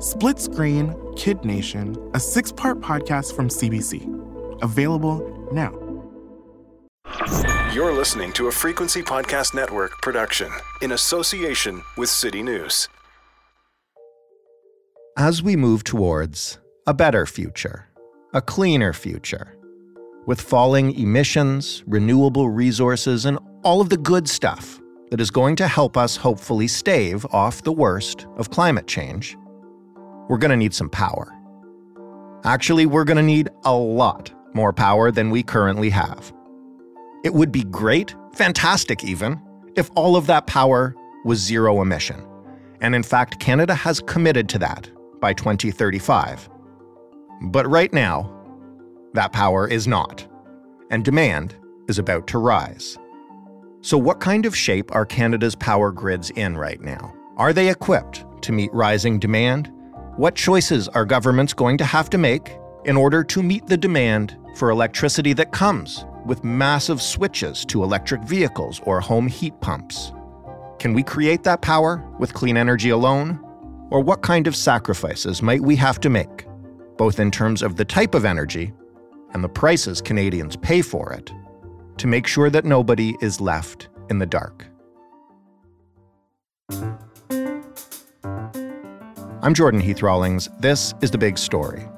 Split Screen Kid Nation, a six part podcast from CBC. Available now. You're listening to a Frequency Podcast Network production in association with City News. As we move towards a better future, a cleaner future, with falling emissions, renewable resources, and all of the good stuff that is going to help us hopefully stave off the worst of climate change, we're going to need some power. Actually, we're going to need a lot more power than we currently have. It would be great, fantastic even, if all of that power was zero emission. And in fact, Canada has committed to that by 2035. But right now, that power is not, and demand is about to rise. So, what kind of shape are Canada's power grids in right now? Are they equipped to meet rising demand? What choices are governments going to have to make in order to meet the demand for electricity that comes with massive switches to electric vehicles or home heat pumps? Can we create that power with clean energy alone? Or what kind of sacrifices might we have to make, both in terms of the type of energy and the prices Canadians pay for it, to make sure that nobody is left in the dark? I'm Jordan Heath Rawlings. This is The Big Story.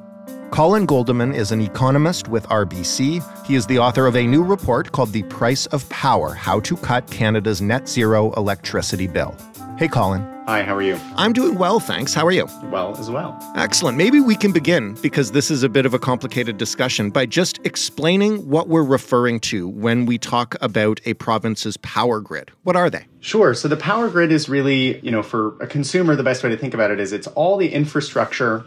Colin Guldimann is an economist with RBC. He is the author of a new report called The Price of Power How to Cut Canada's Net Zero Electricity Bill. Hey, Colin. Hi, how are you? I'm doing well, thanks. How are you? Well, as well. Excellent. Maybe we can begin, because this is a bit of a complicated discussion, by just explaining what we're referring to when we talk about a province's power grid. What are they? Sure. So the power grid is really, you know, for a consumer, the best way to think about it is it's all the infrastructure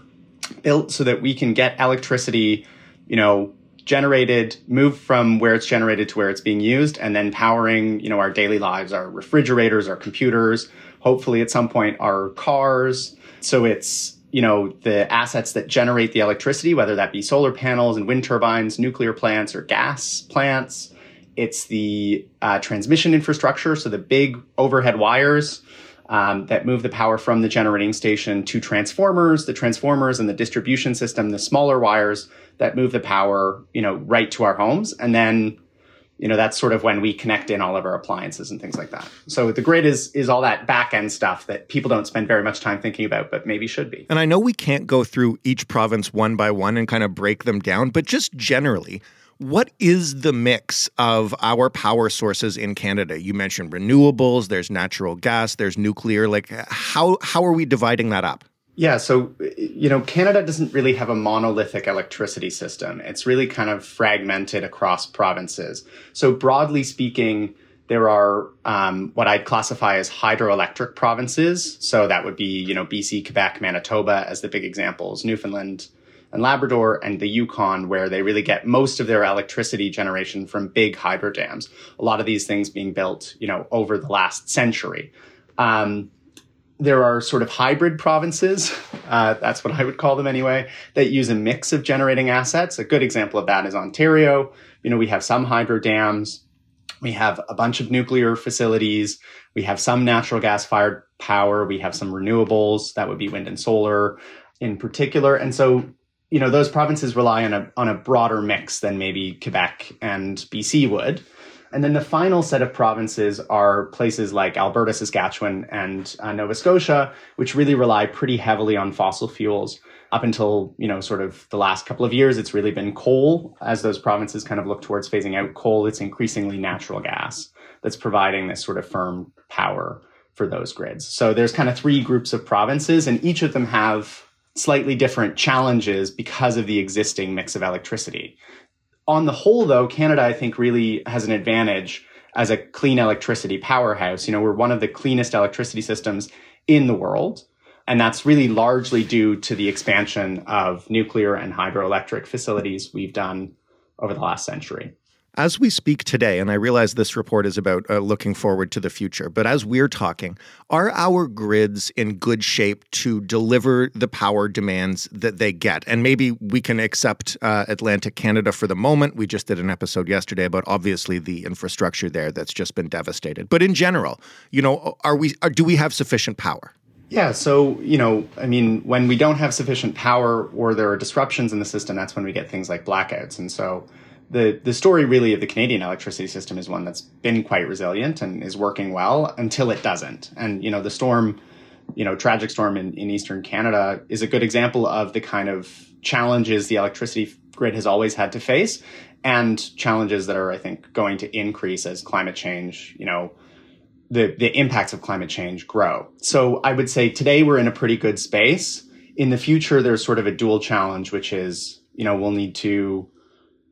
built so that we can get electricity, you know, generated, moved from where it's generated to where it's being used, and then powering, you know, our daily lives, our refrigerators, our computers, hopefully at some point our cars. So it's, you know, the assets that generate the electricity, whether that be solar panels and wind turbines, nuclear plants, or gas plants. It's the uh, transmission infrastructure, so the big overhead wires um, that move the power from the generating station to transformers, the transformers and the distribution system, the smaller wires that move the power, you know, right to our homes. And then, you know, that's sort of when we connect in all of our appliances and things like that. So the grid is is all that back end stuff that people don't spend very much time thinking about, but maybe should be. And I know we can't go through each province one by one and kind of break them down, but just generally, what is the mix of our power sources in Canada? You mentioned renewables, there's natural gas, there's nuclear. Like how how are we dividing that up? Yeah, so you know, Canada doesn't really have a monolithic electricity system. It's really kind of fragmented across provinces. So broadly speaking, there are um, what I'd classify as hydroelectric provinces. So that would be you know BC, Quebec, Manitoba as the big examples. Newfoundland, and Labrador and the Yukon, where they really get most of their electricity generation from big hydro dams. A lot of these things being built, you know, over the last century. Um, there are sort of hybrid provinces, uh, that's what I would call them anyway, that use a mix of generating assets. A good example of that is Ontario. You know, we have some hydro dams, we have a bunch of nuclear facilities, we have some natural gas fired power, we have some renewables, that would be wind and solar in particular. And so you know those provinces rely on a on a broader mix than maybe Quebec and BC would. And then the final set of provinces are places like Alberta, Saskatchewan, and uh, Nova Scotia, which really rely pretty heavily on fossil fuels. Up until you know, sort of the last couple of years, it's really been coal. As those provinces kind of look towards phasing out coal, it's increasingly natural gas that's providing this sort of firm power for those grids. So there's kind of three groups of provinces, and each of them have slightly different challenges because of the existing mix of electricity. On the whole, though, Canada, I think, really has an advantage as a clean electricity powerhouse. You know, we're one of the cleanest electricity systems in the world. And that's really largely due to the expansion of nuclear and hydroelectric facilities we've done over the last century. As we speak today, and I realize this report is about uh, looking forward to the future, but as we're talking, are our grids in good shape to deliver the power demands that they get? And maybe we can accept uh, Atlantic Canada for the moment. We just did an episode yesterday about obviously the infrastructure there that's just been devastated. But in general, you know, are we are, do we have sufficient power? Yeah, so, you know, I mean, when we don't have sufficient power or there are disruptions in the system, that's when we get things like blackouts. And so the the story really of the Canadian electricity system is one that's been quite resilient and is working well until it doesn't. And you know, the storm, you know, tragic storm in, in eastern Canada is a good example of the kind of challenges the electricity grid has always had to face and challenges that are, I think, going to increase as climate change, you know, the, the impacts of climate change grow. So I would say today we're in a pretty good space. In the future, there's sort of a dual challenge, which is, you know, we'll need to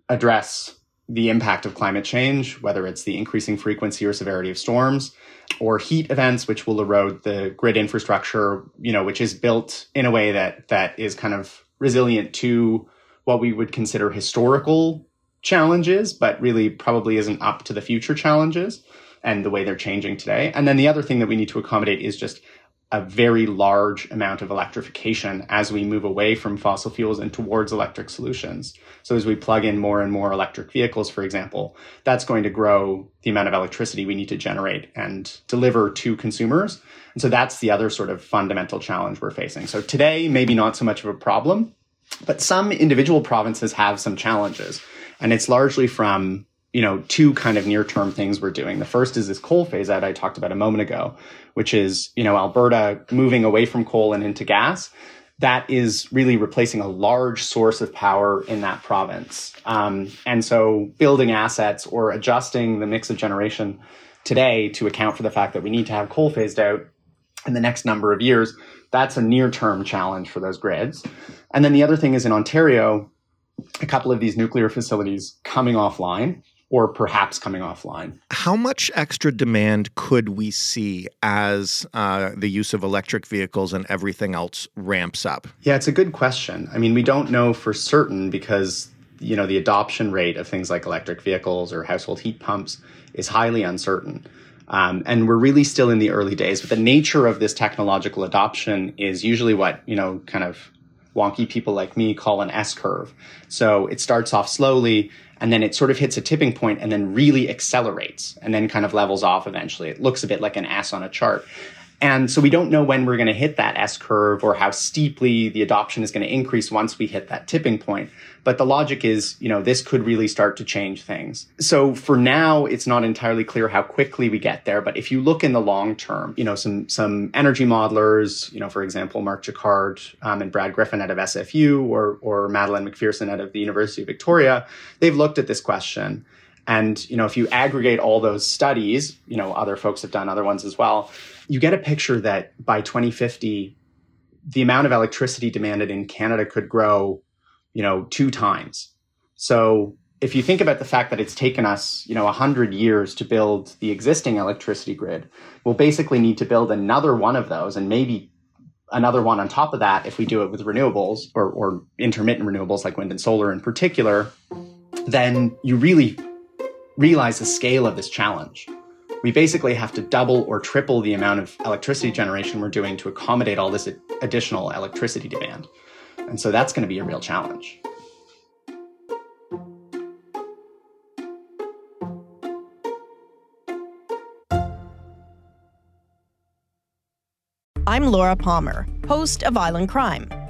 address the impact of climate change, whether it's the increasing frequency or severity of storms or heat events, which will erode the grid infrastructure, you know, which is built in a way that that is kind of resilient to what we would consider historical challenges, but really probably isn't up to the future challenges and the way they're changing today. And then the other thing that we need to accommodate is just a very large amount of electrification as we move away from fossil fuels and towards electric solutions. So as we plug in more and more electric vehicles, for example, that's going to grow the amount of electricity we need to generate and deliver to consumers. And so that's the other sort of fundamental challenge we're facing. So today, maybe not so much of a problem, but some individual provinces have some challenges. And it's largely from you know, two kind of near term things we're doing. The first is this coal phase out I talked about a moment ago, which is, you know, Alberta moving away from coal and into gas. That is really replacing a large source of power in that province. Um, and so building assets or adjusting the mix of generation today to account for the fact that we need to have coal phased out in the next number of years, that's a near term challenge for those grids. And then the other thing is in Ontario, a couple of these nuclear facilities coming offline or perhaps coming offline. How much extra demand could we see as uh, the use of electric vehicles and everything else ramps up? Yeah, it's a good question. I mean, we don't know for certain because you know the adoption rate of things like electric vehicles or household heat pumps is highly uncertain. Um, and we're really still in the early days. But the nature of this technological adoption is usually what you know, kind of wonky people like me call an S curve. So it starts off slowly and then it sort of hits a tipping point and then really accelerates and then kind of levels off eventually. It looks a bit like an ass on a chart. And so we don't know when we're going to hit that S curve or how steeply the adoption is going to increase once we hit that tipping point. But the logic is, you know, this could really start to change things. So for now, it's not entirely clear how quickly we get there. But if you look in the long term, you know, some, some energy modelers, you know, for example, Mark Jaccard um, and Brad Griffin out of SFU or, or Madeleine McPherson out of the University of Victoria, they've looked at this question. And, you know, if you aggregate all those studies, you know, other folks have done other ones as well, you get a picture that by 2050, the amount of electricity demanded in Canada could grow, you know, two times. So if you think about the fact that it's taken us, you know, 100 years to build the existing electricity grid, we'll basically need to build another one of those and maybe another one on top of that if we do it with renewables or, or intermittent renewables like wind and solar in particular, then you really realize the scale of this challenge. We basically have to double or triple the amount of electricity generation we're doing to accommodate all this additional electricity demand. And so that's going to be a real challenge. I'm Laura Palmer, host of Island Crime.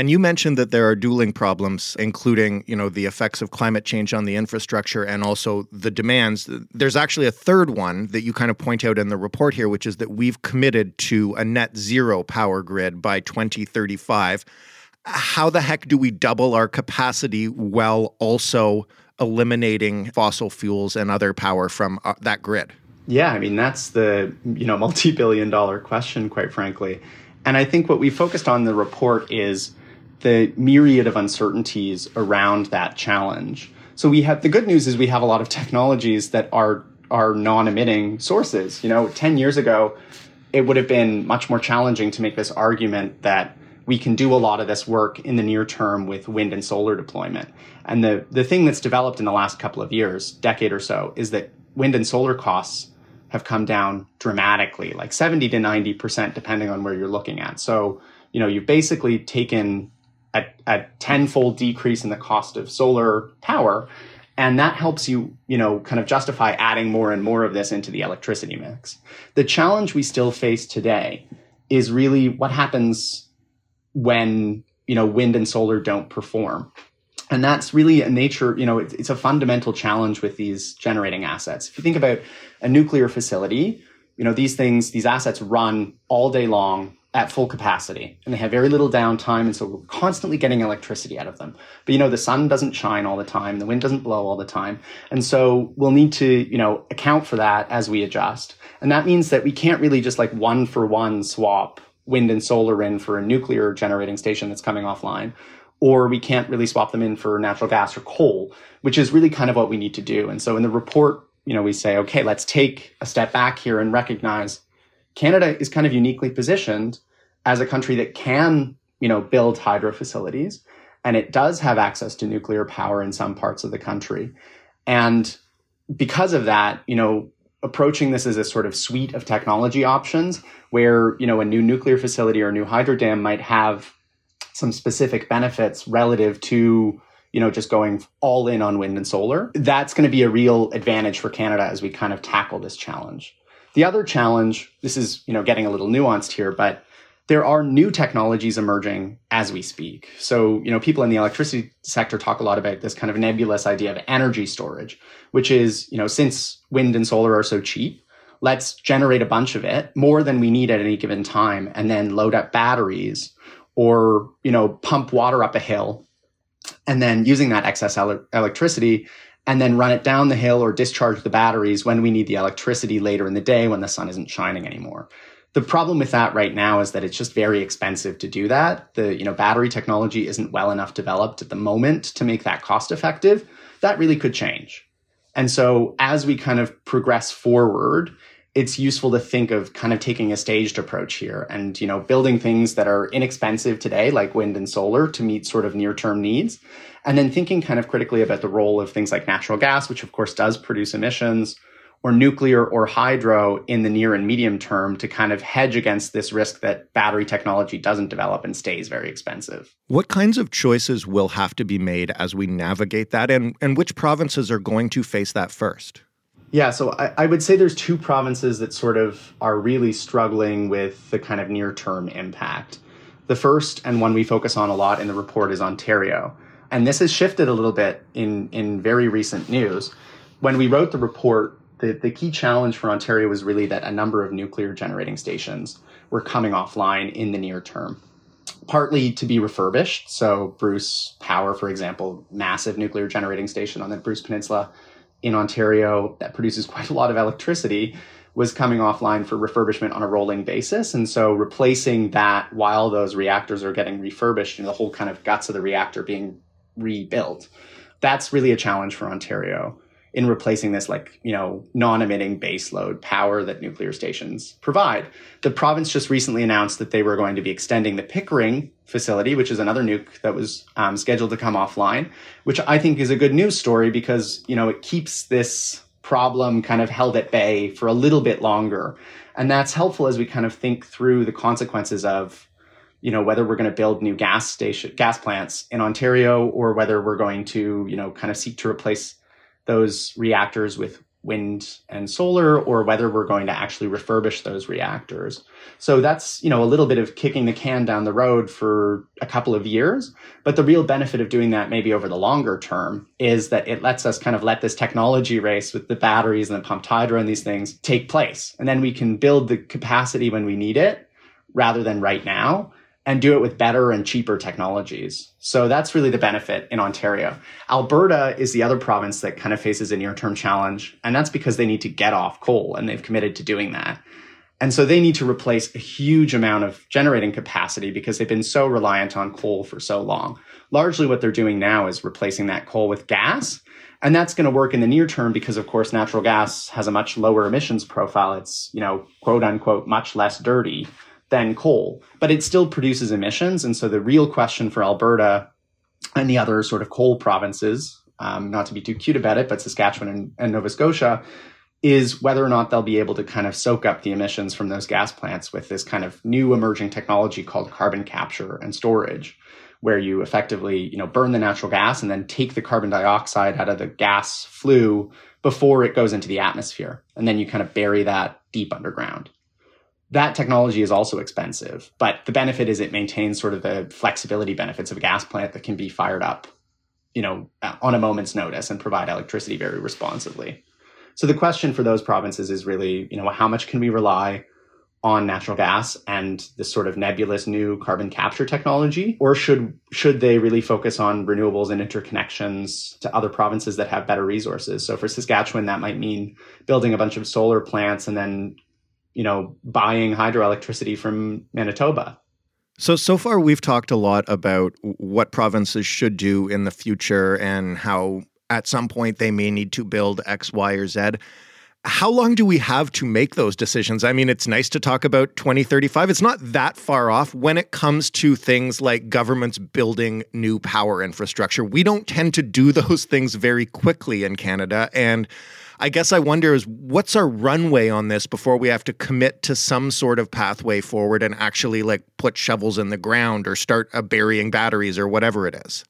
And you mentioned that there are dueling problems, including, you know, the effects of climate change on the infrastructure and also the demands. There's actually a third one that you kind of point out in the report here, which is that we've committed to a net zero power grid by 2035. How the heck do we double our capacity while also eliminating fossil fuels and other power from uh, that grid? Yeah, I mean that's the you know multi-billion dollar question, quite frankly. And I think what we focused on in the report is the myriad of uncertainties around that challenge. So we have the good news is we have a lot of technologies that are are non-emitting sources. You know, 10 years ago, it would have been much more challenging to make this argument that we can do a lot of this work in the near term with wind and solar deployment. And the, the thing that's developed in the last couple of years, decade or so, is that wind and solar costs have come down dramatically, like 70 to 90%, depending on where you're looking at. So, you know, you've basically taken a, a tenfold decrease in the cost of solar power. And that helps you, you know, kind of justify adding more and more of this into the electricity mix. The challenge we still face today is really what happens when, you know, wind and solar don't perform and that's really a nature you know it's a fundamental challenge with these generating assets if you think about a nuclear facility you know these things these assets run all day long at full capacity and they have very little downtime and so we're constantly getting electricity out of them but you know the sun doesn't shine all the time the wind doesn't blow all the time and so we'll need to you know account for that as we adjust and that means that we can't really just like one for one swap wind and solar in for a nuclear generating station that's coming offline or we can't really swap them in for natural gas or coal, which is really kind of what we need to do. And so in the report, you know, we say, okay, let's take a step back here and recognize Canada is kind of uniquely positioned as a country that can, you know, build hydro facilities and it does have access to nuclear power in some parts of the country. And because of that, you know, approaching this as a sort of suite of technology options where, you know, a new nuclear facility or a new hydro dam might have some specific benefits relative to you know just going all in on wind and solar that's going to be a real advantage for canada as we kind of tackle this challenge the other challenge this is you know getting a little nuanced here but there are new technologies emerging as we speak. So you know people in the electricity sector talk a lot about this kind of nebulous idea of energy storage which is you know since wind and solar are so cheap let's generate a bunch of it more than we need at any given time and then load up batteries or you know pump water up a hill. And then using that excess ele- electricity and then run it down the hill or discharge the batteries when we need the electricity later in the day when the sun isn't shining anymore. The problem with that right now is that it's just very expensive to do that. The you know battery technology isn't well enough developed at the moment to make that cost effective. That really could change. And so as we kind of progress forward it's useful to think of kind of taking a staged approach here and you know building things that are inexpensive today like wind and solar to meet sort of near term needs and then thinking kind of critically about the role of things like natural gas which of course does produce emissions or nuclear or hydro in the near and medium term to kind of hedge against this risk that battery technology doesn't develop and stays very expensive. What kinds of choices will have to be made as we navigate that and and which provinces are going to face that first? Yeah, so I, I, would say there's two provinces that sort of are really struggling with the kind of near term impact. The first and one we focus on a lot in the report is Ontario. And this has shifted a little bit in, in very recent news. When we wrote the report, the, the key challenge for Ontario was really that a number of nuclear generating stations were coming offline in the near term. Partly to be refurbished. So, Bruce Power, for example, massive nuclear generating station on the Bruce Peninsula, in Ontario that produces quite a lot of electricity was coming offline for refurbishment on a rolling basis. And so replacing that while those reactors are getting refurbished and the whole kind of guts of the reactor being rebuilt, that's really a challenge for Ontario in replacing this like you know non-emitting baseload power that nuclear stations provide. The province just recently announced that they were going to be extending the pickering facility which is another nuke that was um, scheduled to come offline which i think is a good news story because you know it keeps this problem kind of held at bay for a little bit longer. And that's helpful as we kind of think through the consequences of you know whether we're going to build new gas station gas plants in ontario or whether we're going to you know kind of seek to replace those reactors with wind and solar or whether we're going to actually refurbish those reactors. So that's, you know, a little bit of kicking the can down the road for a couple of years. But the real benefit of doing that maybe over the longer term is that it lets us kind of let this technology race with the batteries and the pumped hydro and these things take place. And then we can build the capacity when we need it rather than right now and do it with better and cheaper technologies. So that's really the benefit in Ontario. Alberta is the other province that kind of faces a near term challenge, and that's because they need to get off coal and they've committed to doing that. And so they need to replace a huge amount of generating capacity because they've been so reliant on coal for so long. Largely what they're doing now is replacing that coal with gas. And that's going to work in the near term because of course natural gas has a much lower emissions profile. It's, you know, quote unquote, much less dirty than coal, but it still produces emissions. And so the real question for Alberta and the other sort of coal provinces, um, not to be too cute about it, but Saskatchewan and, and Nova Scotia, is whether or not they'll be able to kind of soak up the emissions from those gas plants with this kind of new emerging technology called carbon capture and storage where you effectively you know burn the natural gas and then take the carbon dioxide out of the gas flue before it goes into the atmosphere and then you kind of bury that deep underground that technology is also expensive, but the benefit is it maintains sort of the flexibility benefits of a gas plant that can be fired up, you know, uh, on a moment's notice and provide electricity very responsively. So the question for those provinces is really, you know, how much can we rely on natural gas and this sort of nebulous new carbon capture technology or should should they really focus on renewables and interconnections to other provinces that have better resources so for Saskatchewan that might mean building a bunch of solar plants and then you know, buying hydroelectricity from Manitoba. So, so far we've talked a lot about what provinces should do in the future and how at some point they may need to build X, Y, or Z. How long do we have to make those decisions? I mean, it's nice to talk about 2035. It's not that far off when it comes to things like governments building new power infrastructure. We don't tend to do those things very quickly in Canada. And I guess I wonder is what's our runway on this before we have to commit to some sort of pathway forward and actually like put shovels in the ground or start burying batteries or whatever it is?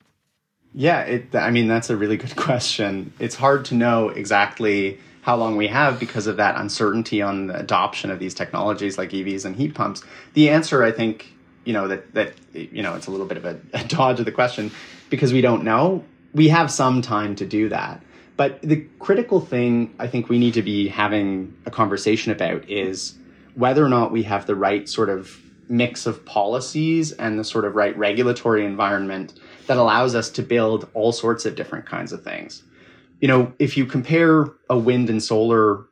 Yeah, it, I mean, that's a really good question. It's hard to know exactly how long we have because of that uncertainty on the adoption of these technologies like EVs and heat pumps. The answer, I think, you know, that, that you know, it's a little bit of a, a dodge of the question because we don't know. We have some time to do that. But the critical thing I think we need to be having a conversation about is whether or not we have the right sort of mix of policies and the sort of right regulatory environment that allows us to build all sorts of different kinds of things. You know, if you compare a wind and solar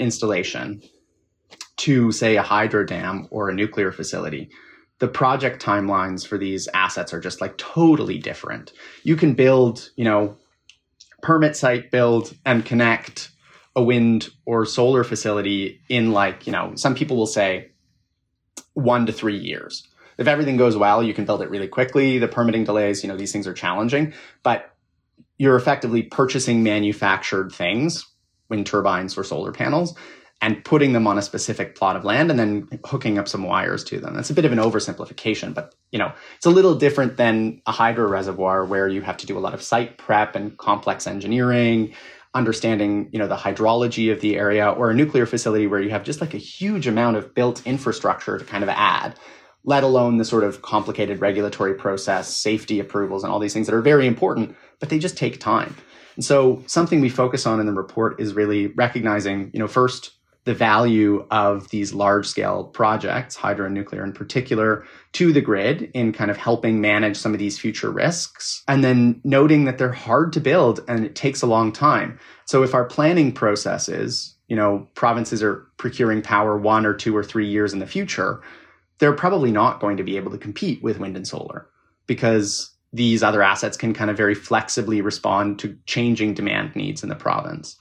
installation to, say, a hydro dam or a nuclear facility, the project timelines for these assets are just like totally different. You can build, you know, permit site build and connect a wind or solar facility in like, you know, some people will say one to three years. If everything goes well, you can build it really quickly. The permitting delays, you know, these things are challenging, but you're effectively purchasing manufactured things, wind turbines or solar panels, and putting them on a specific plot of land and then hooking up some wires to them. That's a bit of an oversimplification, but you know, it's a little different than a hydro reservoir where you have to do a lot of site prep and complex engineering, understanding, you know, the hydrology of the area or a nuclear facility where you have just like a huge amount of built infrastructure to kind of add, let alone the sort of complicated regulatory process, safety approvals and all these things that are very important, but they just take time. And so something we focus on in the report is really recognizing, you know, first the value of these large scale projects, hydro and nuclear in particular, to the grid in kind of helping manage some of these future risks. And then noting that they're hard to build and it takes a long time. So if our planning process is, you know, provinces are procuring power one or two or three years in the future, they're probably not going to be able to compete with wind and solar because these other assets can kind of very flexibly respond to changing demand needs in the province.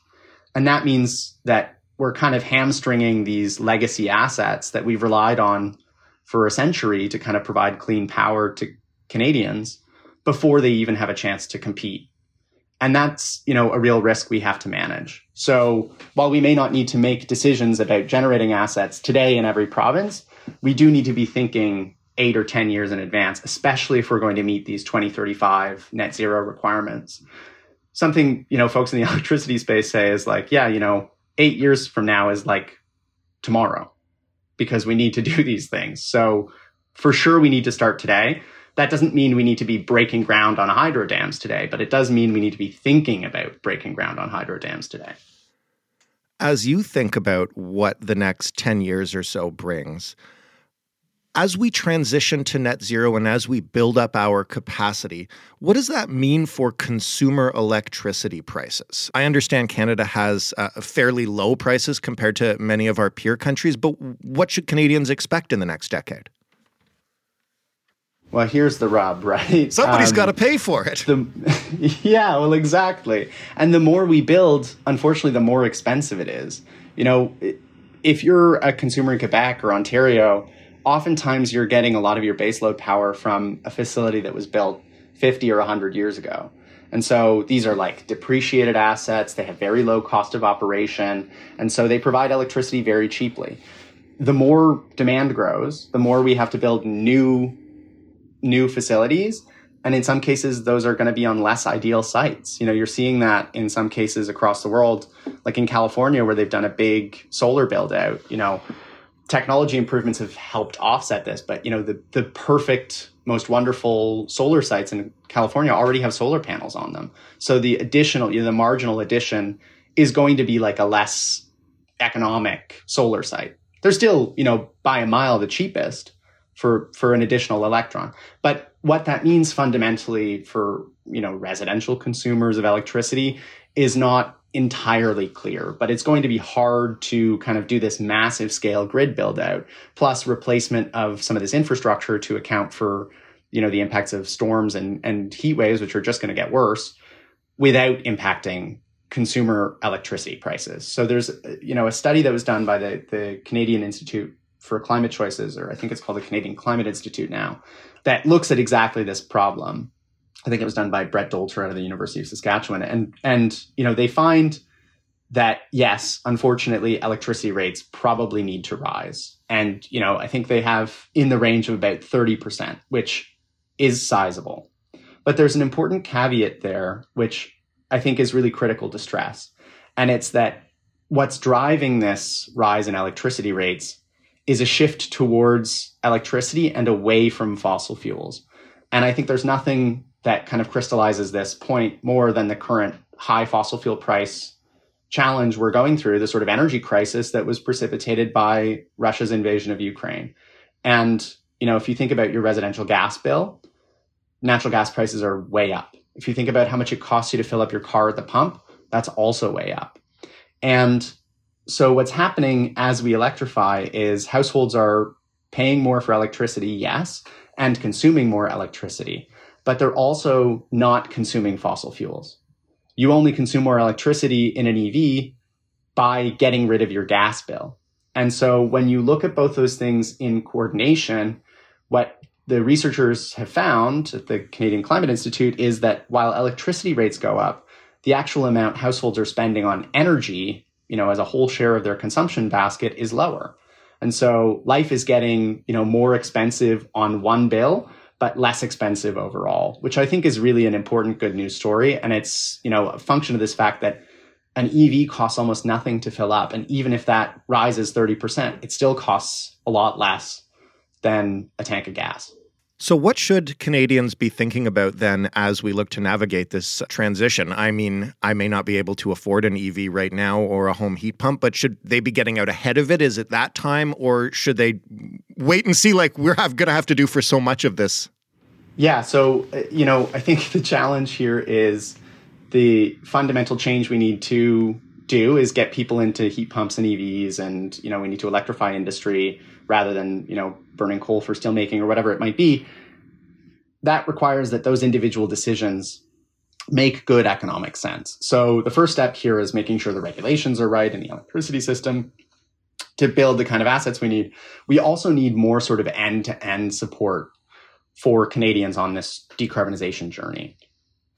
And that means that we're kind of hamstringing these legacy assets that we've relied on for a century to kind of provide clean power to Canadians before they even have a chance to compete. And that's, you know, a real risk we have to manage. So while we may not need to make decisions about generating assets today in every province, we do need to be thinking eight or 10 years in advance, especially if we're going to meet these 2035 net zero requirements. Something, you know, folks in the electricity space say is like, yeah, you know, eight years from now is like tomorrow because we need to do these things. So for sure, we need to start today. That doesn't mean we need to be breaking ground on hydro dams today, but it does mean we need to be thinking about breaking ground on hydro dams today. As you think about what the next 10 years or so brings, as we transition to net zero and as we build up our capacity, what does that mean for consumer electricity prices? I understand Canada has uh, fairly low prices compared to many of our peer countries, but what should Canadians expect in the next decade? Well, here's the rub, right? Somebody's um, got to pay for it. The, yeah, well, exactly. And the more we build, unfortunately, the more expensive it is. You know, if you're a consumer in Quebec or Ontario, oftentimes you're getting a lot of your baseload power from a facility that was built 50 or 100 years ago. And so these are like depreciated assets. They have very low cost of operation. And so they provide electricity very cheaply. The more demand grows, the more we have to build new new facilities. And in some cases, those are going to be on less ideal sites. You know, you're seeing that in some cases across the world, like in California, where they've done a big solar build out. You know, technology improvements have helped offset this, but you know, the the perfect, most wonderful solar sites in California already have solar panels on them. So the additional, you know, the marginal addition is going to be like a less economic solar site. They're still, you know, by a mile the cheapest, for for an additional electron. But what that means fundamentally for you know residential consumers of electricity is not entirely clear, but it's going to be hard to kind of do this massive scale grid build out plus replacement of some of this infrastructure to account for you know the impacts of storms and and heat waves which are just going to get worse without impacting consumer electricity prices. So there's you know a study that was done by the the Canadian Institute for climate choices, or I think it's called the Canadian Climate Institute now, that looks at exactly this problem. I think it was done by Brett Dolter out of the University of Saskatchewan, and and you know they find that yes, unfortunately, electricity rates probably need to rise, and you know I think they have in the range of about thirty percent, which is sizable. But there's an important caveat there, which I think is really critical to stress, and it's that what's driving this rise in electricity rates is a shift towards electricity and away from fossil fuels. And I think there's nothing that kind of crystallizes this point more than the current high fossil fuel price challenge we're going through, the sort of energy crisis that was precipitated by Russia's invasion of Ukraine. And, you know, if you think about your residential gas bill, natural gas prices are way up. If you think about how much it costs you to fill up your car at the pump, that's also way up. And so what's happening as we electrify is households are paying more for electricity, yes, and consuming more electricity, but they're also not consuming fossil fuels. You only consume more electricity in an EV by getting rid of your gas bill. And so when you look at both those things in coordination, what the researchers have found at the Canadian Climate Institute is that while electricity rates go up, the actual amount households are spending on energy you know, as a whole share of their consumption basket is lower. And so life is getting, you know, more expensive on one bill, but less expensive overall, which I think is really an important good news story. And it's, you know, a function of this fact that an EV costs almost nothing to fill up. And even if that rises 30%, it still costs a lot less than a tank of gas. So, what should Canadians be thinking about then as we look to navigate this transition? I mean, I may not be able to afford an EV right now or a home heat pump, but should they be getting out ahead of it? Is it that time, or should they wait and see like we're going to have to do for so much of this? Yeah. So, you know, I think the challenge here is the fundamental change we need to do is get people into heat pumps and EVs, and you know, we need to electrify industry rather than you know burning coal for steelmaking or whatever it might be. That requires that those individual decisions make good economic sense. So the first step here is making sure the regulations are right in the electricity system to build the kind of assets we need. We also need more sort of end-to-end support for canadians on this decarbonization journey.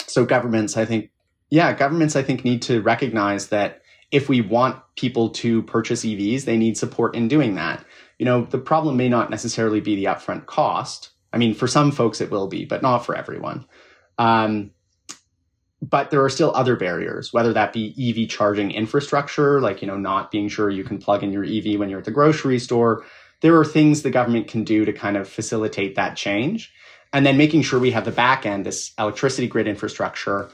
So governments i think yeah governments i think need to recognize that if we want people to purchase EVs, they need support in doing that you know, the problem may not necessarily be the upfront cost. I mean, for some folks it will be, but not for everyone. Um, but there are still other barriers, whether that be EV charging infrastructure, like, you know, not being sure you can plug in your EV when you're at the grocery store. There are things the government can do to kind of facilitate that change. And then making sure we have the back end, this electricity grid infrastructure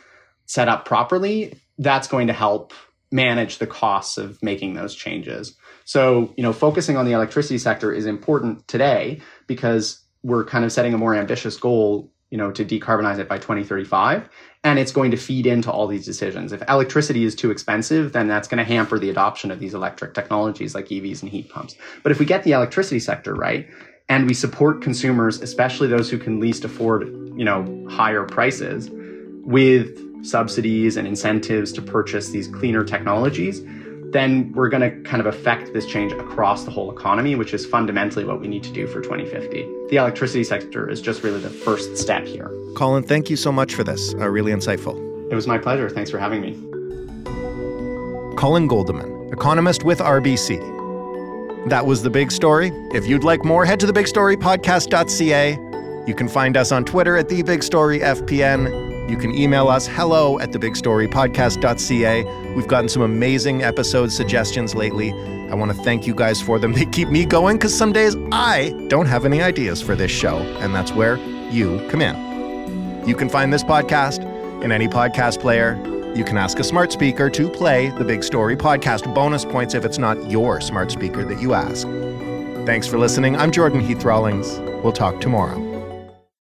set up properly, that's going to help manage the costs of making those changes. So, you know, focusing on the electricity sector is important today because we're kind of setting a more ambitious goal you know, to decarbonize it by 2035. And it's going to feed into all these decisions. If electricity is too expensive, then that's going to hamper the adoption of these electric technologies like EVs and heat pumps. But if we get the electricity sector right, and we support consumers, especially those who can least afford, you know, higher prices, with subsidies and incentives to purchase these cleaner technologies, then we're going to kind of affect this change across the whole economy, which is fundamentally what we need to do for 2050. The electricity sector is just really the first step here. Colin, thank you so much for this. Uh, really insightful. It was my pleasure. Thanks for having me. Colin Guldimann, economist with RBC. That was the big story. If you'd like more, head to thebigstorypodcast.ca. You can find us on Twitter at thebigstoryfpn. You can email us hello at thebigstorypodcast.ca. We've gotten some amazing episode suggestions lately. I want to thank you guys for them. They keep me going because some days I don't have any ideas for this show, and that's where you come in. You can find this podcast in any podcast player. You can ask a smart speaker to play the Big Story podcast. Bonus points if it's not your smart speaker that you ask. Thanks for listening. I'm Jordan Heath Rawlings. We'll talk tomorrow.